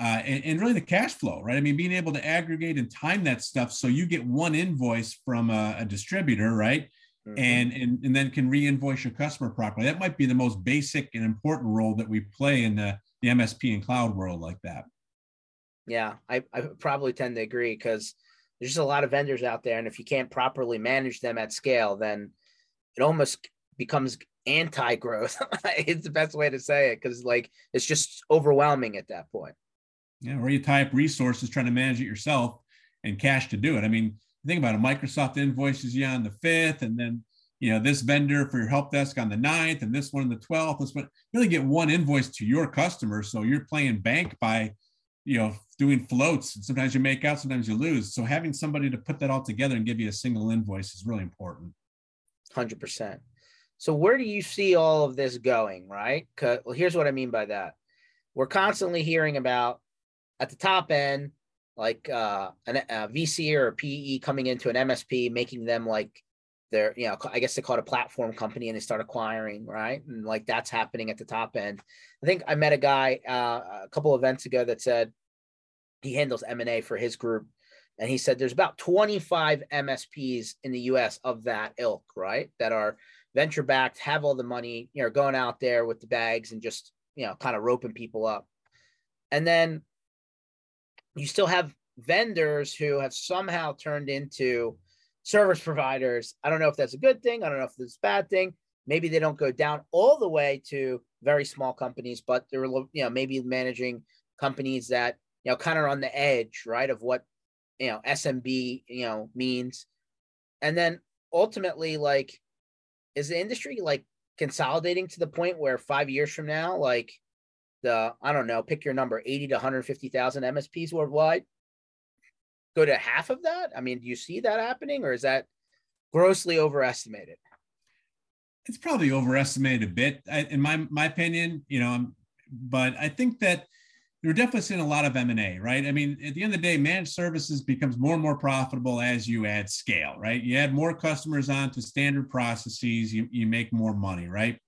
uh, and, and, really the cash flow, right? I mean, being able to aggregate and time that stuff so you get one invoice from a, a distributor, right? mm-hmm. and, and and then can re-invoice your customer properly. That might be the most basic and important role that we play in the, the MSP and cloud world like that. Yeah, I, I probably tend to agree because there's just a lot of vendors out there, and if you can't properly manage them at scale, then it almost becomes anti-growth. it's the best way to say it because like it's just overwhelming at that point. Yeah, or you tie up resources trying to manage it yourself and cash to do it. I mean, think about it. Microsoft invoices you on the fifth, and then you know this vendor for your help desk on the 9th, and this one on the 12th. This one you really get one invoice to your customer. So you're playing bank by you know doing floats. And sometimes you make out, sometimes you lose. So having somebody to put that all together and give you a single invoice is really important. Hundred percent. So where do you see all of this going? Right? Well, here's what I mean by that. We're constantly hearing about at the top end like uh, an, a VC or a PE coming into an MSP, making them like they're, you know, I guess they call it a platform company and they start acquiring, right? And like that's happening at the top end. I think I met a guy uh, a couple events ago that said he handles M&A for his group. And he said there's about 25 MSPs in the US of that ilk, right? That are venture backed, have all the money, you know, going out there with the bags and just, you know, kind of roping people up. And then you still have vendors who have somehow turned into service providers. I don't know if that's a good thing. I don't know if that's a bad thing. Maybe they don't go down all the way to very small companies, but they're you know maybe managing companies that you know kind of on the edge, right, of what you know SMB you know means. And then ultimately, like, is the industry like consolidating to the point where five years from now, like the I don't know, pick your number, 80 to 150,000 MSPs worldwide. Go to half of that? I mean, do you see that happening or is that grossly overestimated? It's probably overestimated a bit in my my opinion, you know, um, but I think that you're definitely seeing a lot of M&A, right? I mean, at the end of the day, managed services becomes more and more profitable as you add scale, right? You add more customers onto standard processes, you, you make more money, right?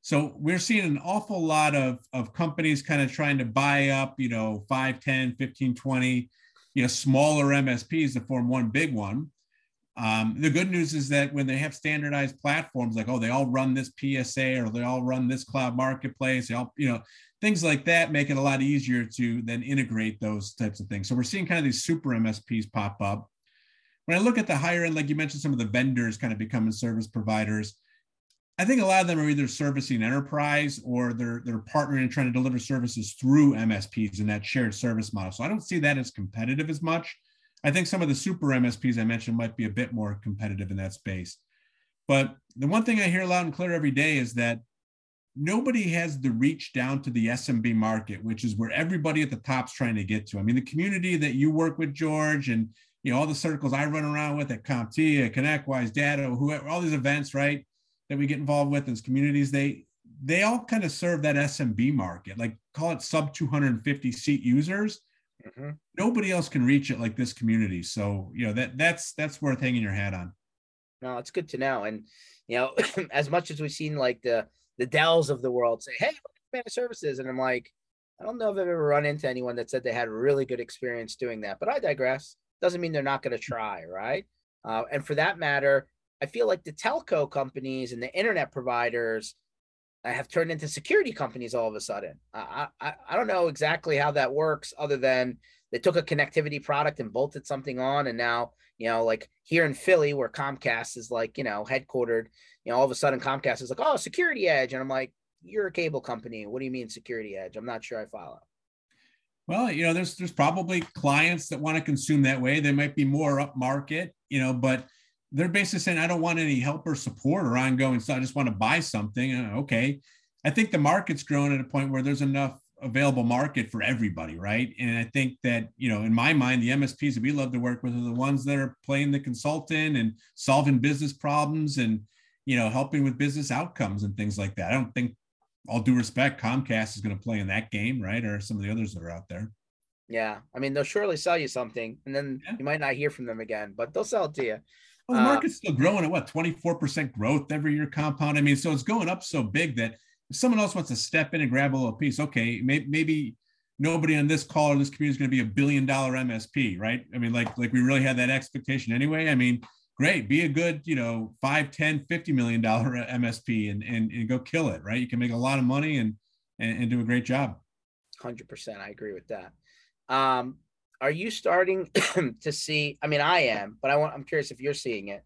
So we're seeing an awful lot of, of companies kind of trying to buy up, you know, 5, 10, 15, 20, you know, smaller MSPs to form one big one. Um, the good news is that when they have standardized platforms, like, oh, they all run this PSA or they all run this cloud marketplace, they all, you know, things like that make it a lot easier to then integrate those types of things. So we're seeing kind of these super MSPs pop up. When I look at the higher end, like you mentioned, some of the vendors kind of becoming service providers, I think a lot of them are either servicing enterprise or they're they're partnering and trying to deliver services through MSPs in that shared service model. So I don't see that as competitive as much. I think some of the super MSPs I mentioned might be a bit more competitive in that space. But the one thing I hear loud and clear every day is that nobody has the reach down to the SMB market, which is where everybody at the top's trying to get to. I mean, the community that you work with, George, and you know all the circles I run around with at CompTIA, ConnectWise, Datto, whoever, all these events, right? that we get involved with as communities, they they all kind of serve that SMB market, like call it sub 250 seat users. Mm-hmm. Nobody else can reach it like this community. So you know that that's that's worth hanging your hat on. No, it's good to know. And you know, as much as we've seen like the the Dells of the world say, "Hey, managed services," and I'm like, I don't know if I've ever run into anyone that said they had a really good experience doing that. But I digress. Doesn't mean they're not going to try, right? Uh, and for that matter, I feel like the telco companies and the internet providers have turned into security companies all of a sudden. I, I, I don't know exactly how that works, other than they took a connectivity product and bolted something on, and now you know, like here in Philly, where Comcast is like you know headquartered, you know, all of a sudden Comcast is like, oh, Security Edge, and I'm like, you're a cable company. What do you mean Security Edge? I'm not sure I follow. Well, you know, there's there's probably clients that want to consume that way. They might be more up market, you know, but they're basically saying, I don't want any help or support or ongoing. So I just want to buy something. Okay. I think the market's grown at a point where there's enough available market for everybody, right? And I think that, you know, in my mind, the MSPs that we love to work with are the ones that are playing the consultant and solving business problems and, you know, helping with business outcomes and things like that. I don't think, all due respect, Comcast is going to play in that game, right? Or some of the others that are out there. Yeah. I mean, they'll surely sell you something and then yeah. you might not hear from them again, but they'll sell it to you. Well, the uh, market's still growing at what 24% growth every year compound. I mean, so it's going up so big that if someone else wants to step in and grab a little piece, okay, may, maybe nobody on this call or this community is going to be a billion dollar MSP, right? I mean, like like we really had that expectation anyway. I mean, great, be a good, you know, five, 10, 50 million dollar MSP and, and, and go kill it, right? You can make a lot of money and, and, and do a great job. 100%. I agree with that. Um, are you starting to see? I mean, I am, but I want. I'm curious if you're seeing it.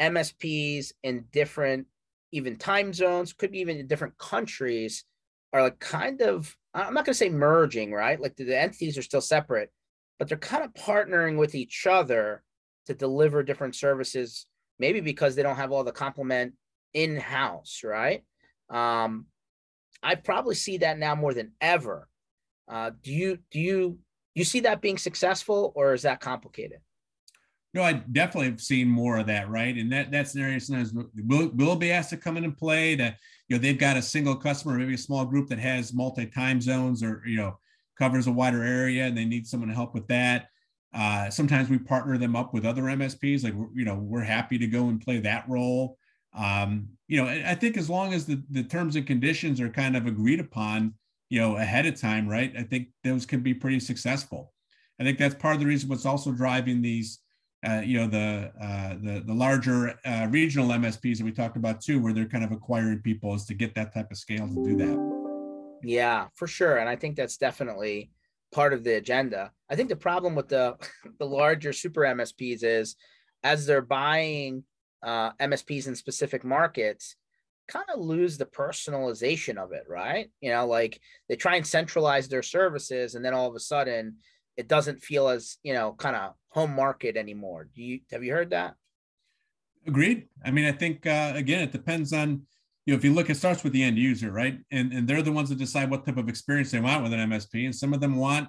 MSPs in different, even time zones, could be even in different countries, are like kind of. I'm not going to say merging, right? Like the, the entities are still separate, but they're kind of partnering with each other to deliver different services. Maybe because they don't have all the complement in house, right? Um, I probably see that now more than ever. Uh, do you do you you see that being successful or is that complicated? No, I definitely have seen more of that, right? And that that's an area sometimes will, will be asked to come in and play that, you know, they've got a single customer, maybe a small group that has multi time zones or, you know, covers a wider area and they need someone to help with that. Uh, sometimes we partner them up with other MSPs. Like, you know, we're happy to go and play that role. Um, you know, I think as long as the, the terms and conditions are kind of agreed upon, you know ahead of time right i think those can be pretty successful i think that's part of the reason what's also driving these uh, you know the uh, the the larger uh, regional msps that we talked about too where they're kind of acquiring people is to get that type of scale to do that. Yeah for sure. And i think that's definitely part of the agenda. I think the problem with the the larger super msps is as they're buying uh, msps in specific markets kind of lose the personalization of it, right? You know, like they try and centralize their services, and then all of a sudden, it doesn't feel as you know, kind of home market anymore. Do you have you heard that? Agreed. I mean, I think uh, again, it depends on you know if you look, it starts with the end user, right? And and they're the ones that decide what type of experience they want with an MSP, and some of them want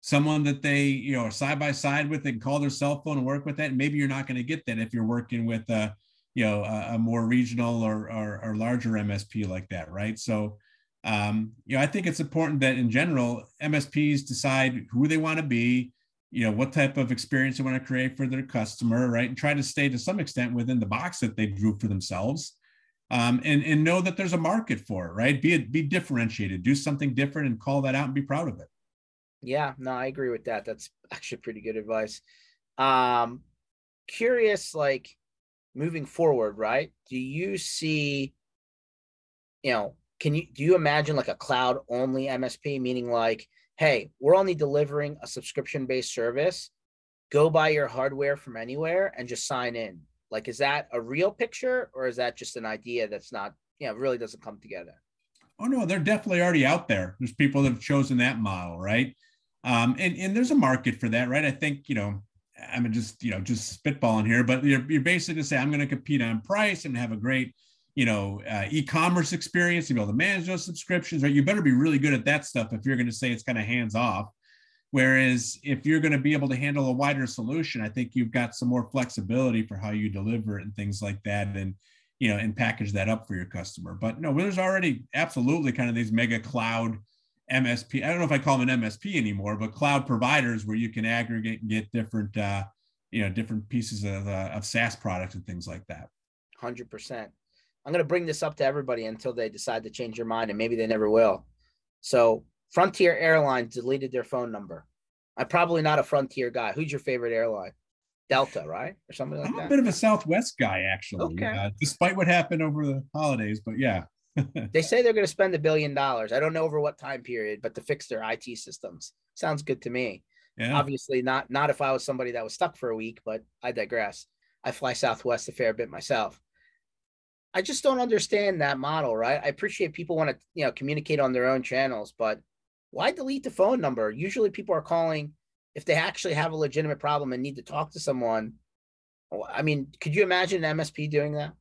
someone that they you know are side by side with and call their cell phone and work with that. And maybe you're not going to get that if you're working with a you know a, a more regional or, or, or larger MSP like that, right? So um, you know I think it's important that in general MSPs decide who they want to be, you know what type of experience they want to create for their customer, right, and try to stay to some extent within the box that they drew for themselves. Um, and and know that there's a market for it, right? Be it be differentiated, do something different, and call that out and be proud of it. Yeah, no, I agree with that. That's actually pretty good advice. Um, curious, like moving forward, right? Do you see, you know, can you do you imagine like a cloud only MSP, meaning like, hey, we're only delivering a subscription based service. Go buy your hardware from anywhere and just sign in. Like, is that a real picture or is that just an idea that's not, you know, really doesn't come together? Oh no, they're definitely already out there. There's people that have chosen that model, right? Um, and and there's a market for that, right? I think you know I'm just you know just spitballing here, but you're, you're basically say I'm going to compete on price and have a great you know uh, e-commerce experience. You be able to manage those subscriptions, right? You better be really good at that stuff if you're going to say it's kind of hands off. Whereas if you're going to be able to handle a wider solution, I think you've got some more flexibility for how you deliver it and things like that, and you know, and package that up for your customer. But no, there's already absolutely kind of these mega cloud MSP. I don't know if I call them an MSP anymore, but cloud providers where you can aggregate and get different, uh, you know different pieces of uh, of SaaS products and things like that. Hundred percent. I'm going to bring this up to everybody until they decide to change their mind, and maybe they never will. So, Frontier Airlines deleted their phone number. I'm probably not a Frontier guy. Who's your favorite airline? Delta, right, or something like that? I'm that. a bit of a Southwest guy, actually, Okay. uh, despite what happened over the holidays. But yeah, They say they're going to spend a billion dollars. I don't know over what time period, but to fix their IT systems sounds good to me. yeah. Obviously, not not if I was somebody that was stuck for a week, but I digress. I fly Southwest a fair bit myself. I just don't understand that model, right? I appreciate people want to, you know, communicate on their own channels, but why delete the phone number? Usually people are calling if they actually have a legitimate problem and need to talk to someone. Oh, I mean, could you imagine an MSP doing that?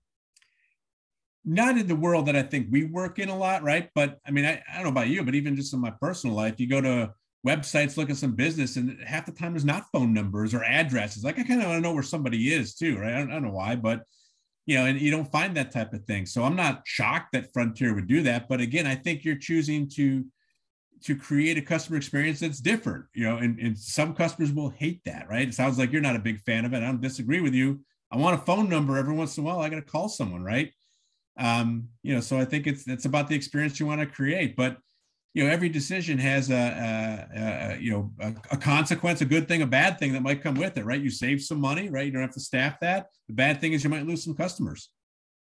not in the world that I think we work in a lot, right? But I mean, I, I don't know about you, but even just in my personal life, you go to websites, look at some business, and half the time there's not phone numbers or addresses. Like I kind of want to know where somebody is too, right? I don't, I don't know why, but you know, and you don't find that type of thing. So I'm not shocked that Frontier would do that. But again, I think you're choosing to to create a customer experience that's different, you know, and, and some customers will hate that, right? It sounds like you're not a big fan of it. I don't disagree with you. I want a phone number every once in a while. I got to call someone, right? um, you know, so I think it's it's about the experience you want to create. But you know, every decision has a, a, a you know a, a, consequence, a good thing, a bad thing that might come with it, right? You save some money, right? You don't have to staff that. The bad thing is you might lose some customers.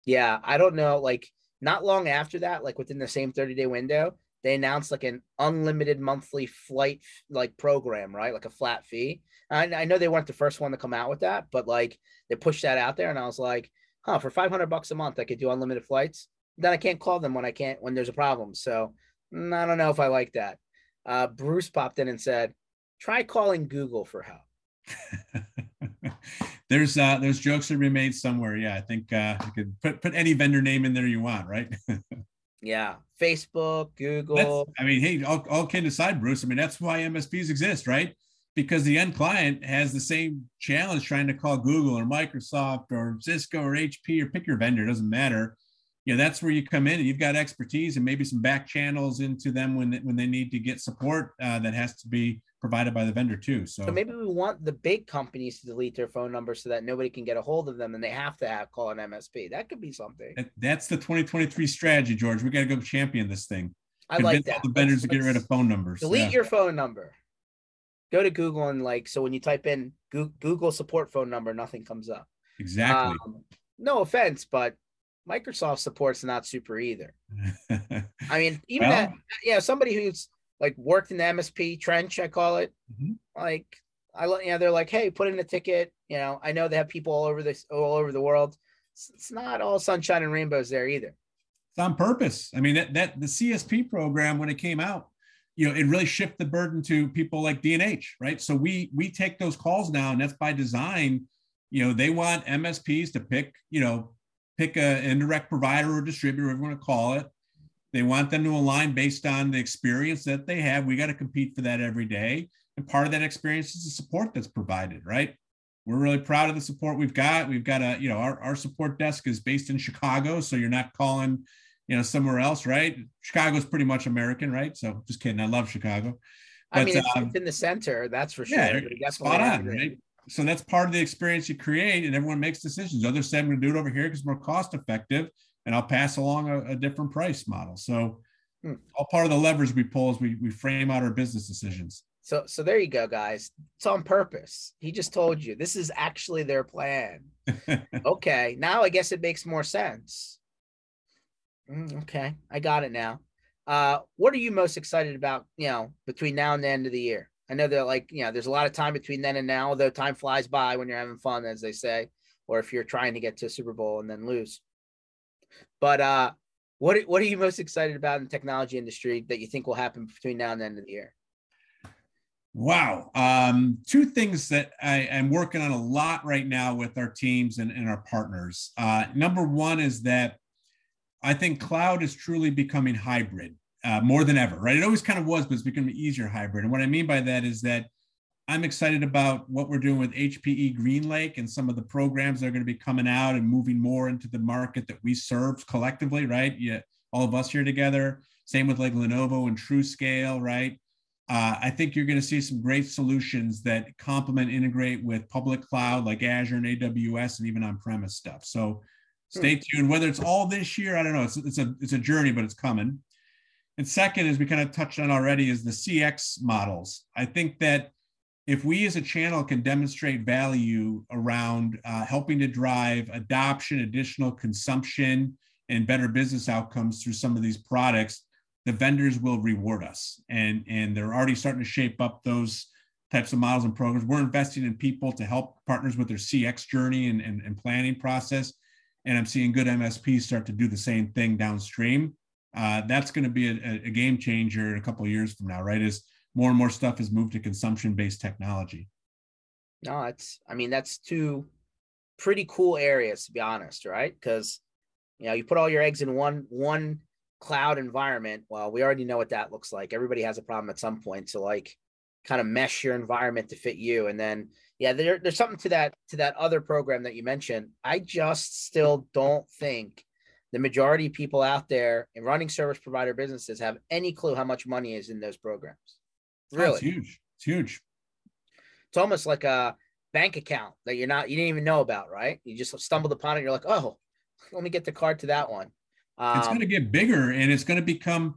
Yeah, I don't know. Like not long after that, like within the same 30 day window, they announced like an unlimited monthly flight like program, right? Like a flat fee. I, I know they weren't the first one to come out with that, but like they pushed that out there, and I was like, huh, for 500 bucks a month, I could do unlimited flights. Then I can't call them when I can't when there's a problem. So mm, I don't know if I like that. Uh, Bruce popped in and said, try calling Google for help. there's uh there's jokes be made somewhere. Yeah, I think uh you could put put any vendor name in there you want, right? yeah, Facebook, Google. That's, I mean, hey, all, all kidding aside, Bruce. I mean, that's why MSPs exist, right? Because the end client has the same challenge trying to call Google or Microsoft or Cisco or HP or pick your vendor, It doesn't matter. You know, that's where you come in and you've got expertise and maybe some back channels into them when when they need to get support uh, that has to be provided by the vendor too. So, so maybe we want the big companies to delete their phone numbers so that nobody can get a hold of them and they have to have call an MSP. That could be something. That, that's the 2023 strategy, George. We got to go champion this thing. I like that. the vendors let's, to get rid of phone numbers. Delete yeah. your phone number. Go to Google and like so when you type in Google support phone number, nothing comes up. Exactly. Um, no offense, but Microsoft support's not super either. I mean, even well, that, yeah, somebody who's like worked in the MSP trench, I call it. Mm-hmm. Like, I let you know, they're like, hey, put in a ticket. You know, I know they have people all over this, all over the world. It's, it's not all sunshine and rainbows there either. It's on purpose. I mean, that, that the CSP program when it came out, you know, it really shifted the burden to people like D&H, right? So we we take those calls now, and that's by design. You know, they want MSPs to pick, you know, pick an indirect provider or distributor, whatever you want to call it. They want them to align based on the experience that they have. We got to compete for that every day. And part of that experience is the support that's provided, right? We're really proud of the support we've got. We've got a, you know, our, our support desk is based in Chicago. So you're not calling, you know, somewhere else, right? Chicago's pretty much American, right? So just kidding. I love Chicago. But, I mean, it's, um, it's in the center, that's for sure. Yeah, spot on, right? So that's part of the experience you create, and everyone makes decisions. Others say I'm going to do it over here because it's more cost effective, and I'll pass along a, a different price model. So hmm. all part of the levers we pull as we we frame out our business decisions. So so there you go, guys. It's on purpose. He just told you this is actually their plan. okay, now I guess it makes more sense. Mm, okay, I got it now. Uh, what are you most excited about? You know, between now and the end of the year. I know that like you know, there's a lot of time between then and now. Although time flies by when you're having fun, as they say, or if you're trying to get to a Super Bowl and then lose. But uh, what what are you most excited about in the technology industry that you think will happen between now and the end of the year? Wow. Um, two things that I am working on a lot right now with our teams and, and our partners. Uh, number one is that I think cloud is truly becoming hybrid uh, more than ever, right? It always kind of was, but it's becoming easier hybrid. And what I mean by that is that I'm excited about what we're doing with HPE GreenLake and some of the programs that are going to be coming out and moving more into the market that we serve collectively, right? Yeah, all of us here together. Same with like Lenovo and TruScale, right? uh, I think you're going to see some great solutions that complement, integrate with public cloud like Azure and AWS, and even on-premise stuff. So stay hmm. tuned. Whether it's all this year, I don't know. It's, it's a it's a journey, but it's coming. And second, as we kind of touched on already, is the CX models. I think that if we as a channel can demonstrate value around uh, helping to drive adoption, additional consumption, and better business outcomes through some of these products, the vendors will reward us. And, and they're already starting to shape up those types of models and programs. We're investing in people to help partners with their CX journey and, and, and planning process. And I'm seeing good MSPs start to do the same thing downstream. Uh, that's going to be a, a, game changer a couple of years from now, right? As more and more stuff is moved to consumption-based technology. No, it's. I mean, that's two pretty cool areas to be honest, right? Because you know, you put all your eggs in one one cloud environment. Well, we already know what that looks like. Everybody has a problem at some point. So like kind of mesh your environment to fit you. And then yeah, there, there's something to that to that other program that you mentioned. I just still don't think the majority of people out there in running service provider businesses have any clue how much money is in those programs. Really, oh, it's huge. It's huge. It's almost like a bank account that you're not you didn't even know about, right? You just stumbled upon it. You're like, oh, let me get the card to that one. Um, it's going to get bigger, and it's going to become.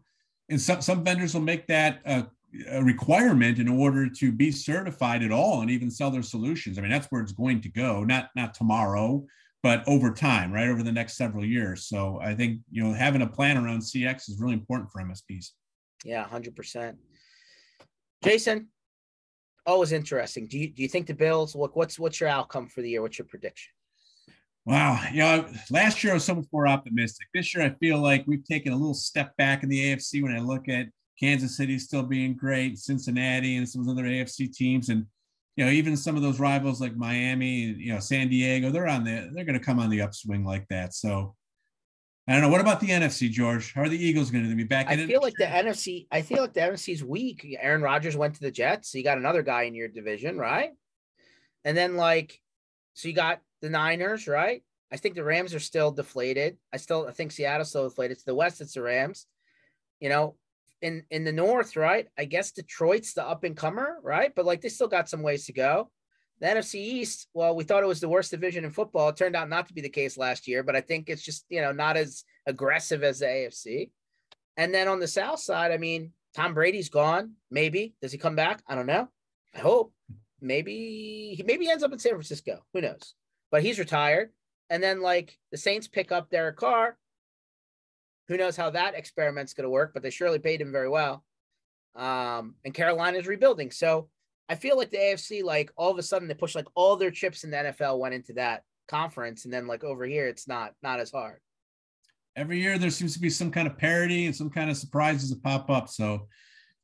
And some some vendors will make that a, a requirement in order to be certified at all, and even sell their solutions. I mean, that's where it's going to go. Not not tomorrow, but over time, right over the next several years. So I think you know having a plan around CX is really important for MSPs. Yeah, hundred percent. Jason, always interesting. Do you do you think the Bills look? What's what's your outcome for the year? What's your prediction? Wow, you know, last year I was so much more optimistic. This year I feel like we've taken a little step back in the AFC when I look at Kansas City still being great, Cincinnati, and some of the other AFC teams, and you know, even some of those rivals like Miami, you know, San Diego, they're on the they're going to come on the upswing like that. So I don't know. What about the NFC, George? How are the Eagles going to be back? I feel like the NFC. I feel like the NFC's weak. Aaron Rodgers went to the Jets. So you got another guy in your division, right? And then like, so you got the Niners, right? I think the Rams are still deflated. I still I think Seattle's still deflated. To the West, it's the Rams. You know, in in the North, right? I guess Detroit's the up and comer, right? But like they still got some ways to go. The NFC East, well, we thought it was the worst division in football. It turned out not to be the case last year, but I think it's just you know not as aggressive as the AFC. And then on the South side, I mean, Tom Brady's gone. Maybe does he come back? I don't know. I hope. Maybe he maybe ends up in San Francisco. Who knows? but he's retired. And then like the Saints pick up Derek Carr. Who knows how that experiment's going to work? But they surely paid him very well. Um, and Carolina's rebuilding. So I feel like the AFC, like all of a sudden, they push like all their chips in the NFL went into that conference, and then like over here, it's not not as hard. Every year, there seems to be some kind of parity and some kind of surprises that pop up. So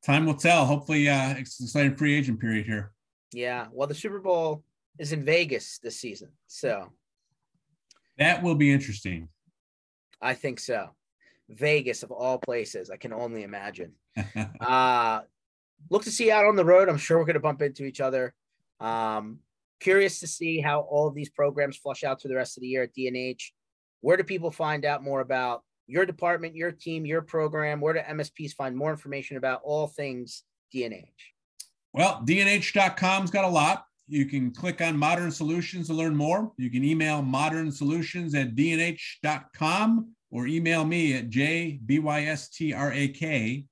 time will tell. Hopefully, uh, it's an exciting free agent period here. Yeah. Well, the Super Bowl is in Vegas this season. So that will be interesting. I think so. Vegas of all places, I can only imagine. uh look to see out on the road. I'm sure we're going to bump into each other. Um, curious to see how all of these programs flush out through the rest of the year at D&H. Where do people find out more about your department, your team, your program? Where do MSPs find more information about all things D&H? Well, dnh.com's got a lot. You can click on Modern Solutions to learn more. You can email modern solutions at dnh.com or email me at jbystrak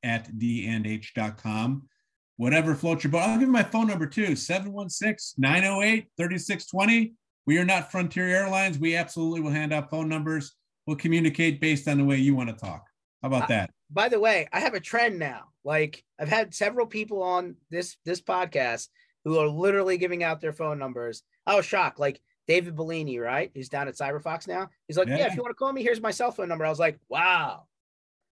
at dnh.com. Whatever floats your boat. I'll give you my phone number too 716 908 3620. We are not Frontier Airlines. We absolutely will hand out phone numbers. We'll communicate based on the way you want to talk. How about that? Uh, by the way, I have a trend now. Like I've had several people on this this podcast who are literally giving out their phone numbers. I was shocked. Like David Bellini, right? He's down at CyberFox now. He's like, yeah. yeah, if you want to call me, here's my cell phone number. I was like, wow,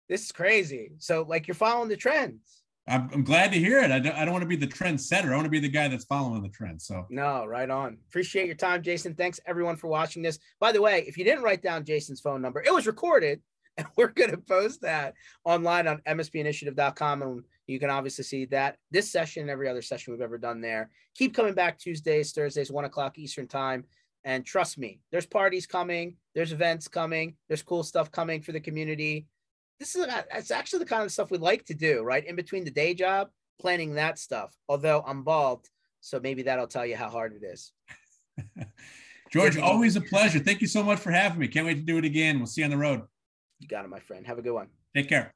this is crazy. So like you're following the trends. I'm, I'm glad to hear it. I don't, I don't want to be the trendsetter. I want to be the guy that's following the trend. So no, right on. Appreciate your time, Jason. Thanks everyone for watching this. By the way, if you didn't write down Jason's phone number, it was recorded and we're going to post that online on mspinitiative.com and you can obviously see that this session and every other session we've ever done there. Keep coming back Tuesdays, Thursdays, one o'clock Eastern time. And trust me, there's parties coming, there's events coming, there's cool stuff coming for the community. This is uh, it's actually the kind of stuff we like to do, right? In between the day job, planning that stuff. Although I'm bald, so maybe that'll tell you how hard it is. George, always a pleasure. Thank you so much for having me. Can't wait to do it again. We'll see you on the road. You got it, my friend. Have a good one. Take care.